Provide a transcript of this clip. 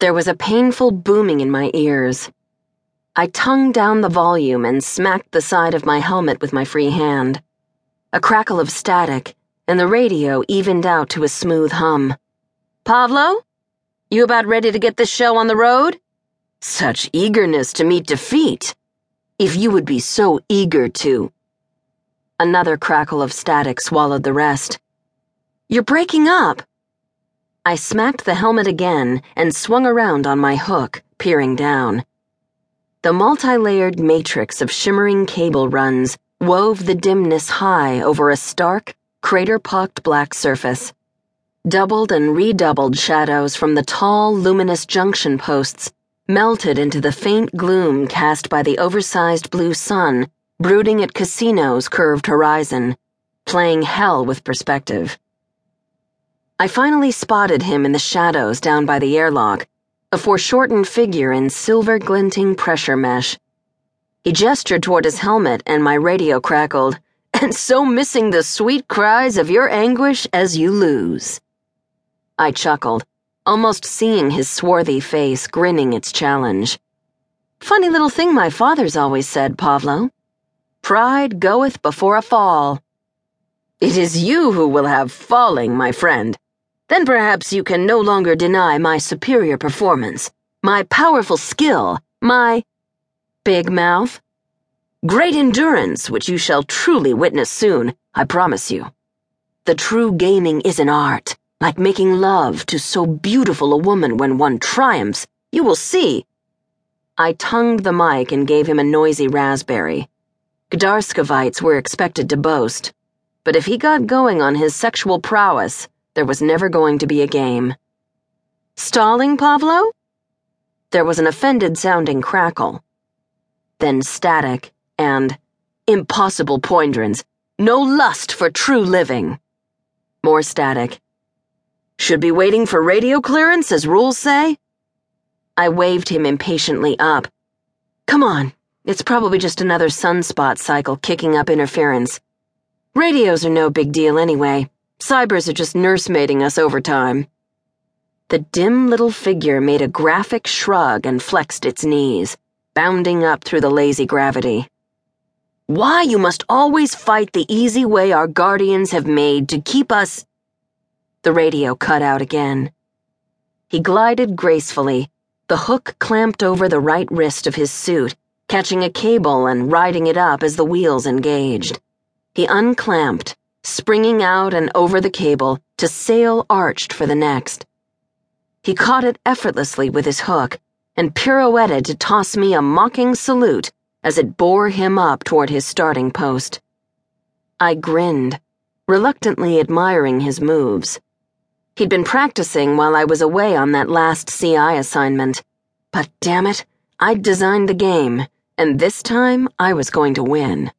There was a painful booming in my ears. I tongued down the volume and smacked the side of my helmet with my free hand. A crackle of static, and the radio evened out to a smooth hum. Pavlo? You about ready to get this show on the road? Such eagerness to meet defeat. If you would be so eager to. Another crackle of static swallowed the rest. You're breaking up. I smacked the helmet again and swung around on my hook, peering down. The multi layered matrix of shimmering cable runs wove the dimness high over a stark, crater pocked black surface. Doubled and redoubled shadows from the tall, luminous junction posts melted into the faint gloom cast by the oversized blue sun brooding at Casino's curved horizon, playing hell with perspective. I finally spotted him in the shadows down by the airlock, a foreshortened figure in silver glinting pressure mesh. He gestured toward his helmet, and my radio crackled, and so missing the sweet cries of your anguish as you lose. I chuckled, almost seeing his swarthy face grinning its challenge. Funny little thing my father's always said, Pavlo. Pride goeth before a fall. It is you who will have falling, my friend. Then perhaps you can no longer deny my superior performance, my powerful skill, my big mouth, great endurance, which you shall truly witness soon, I promise you. The true gaming is an art, like making love to so beautiful a woman when one triumphs. You will see. I tongued the mic and gave him a noisy raspberry. Gdarskovites were expected to boast, but if he got going on his sexual prowess, there was never going to be a game. Stalling, Pavlo? There was an offended sounding crackle. Then static and impossible poindrons. No lust for true living. More static. Should be waiting for radio clearance, as rules say? I waved him impatiently up. Come on, it's probably just another sunspot cycle kicking up interference. Radios are no big deal anyway. Cybers are just nursemaiding us over time. The dim little figure made a graphic shrug and flexed its knees, bounding up through the lazy gravity. Why you must always fight the easy way our guardians have made to keep us. The radio cut out again. He glided gracefully, the hook clamped over the right wrist of his suit, catching a cable and riding it up as the wheels engaged. He unclamped springing out and over the cable to sail arched for the next. He caught it effortlessly with his hook and pirouetted to toss me a mocking salute as it bore him up toward his starting post. I grinned, reluctantly admiring his moves. He'd been practicing while I was away on that last CI assignment, but damn it, I'd designed the game, and this time I was going to win.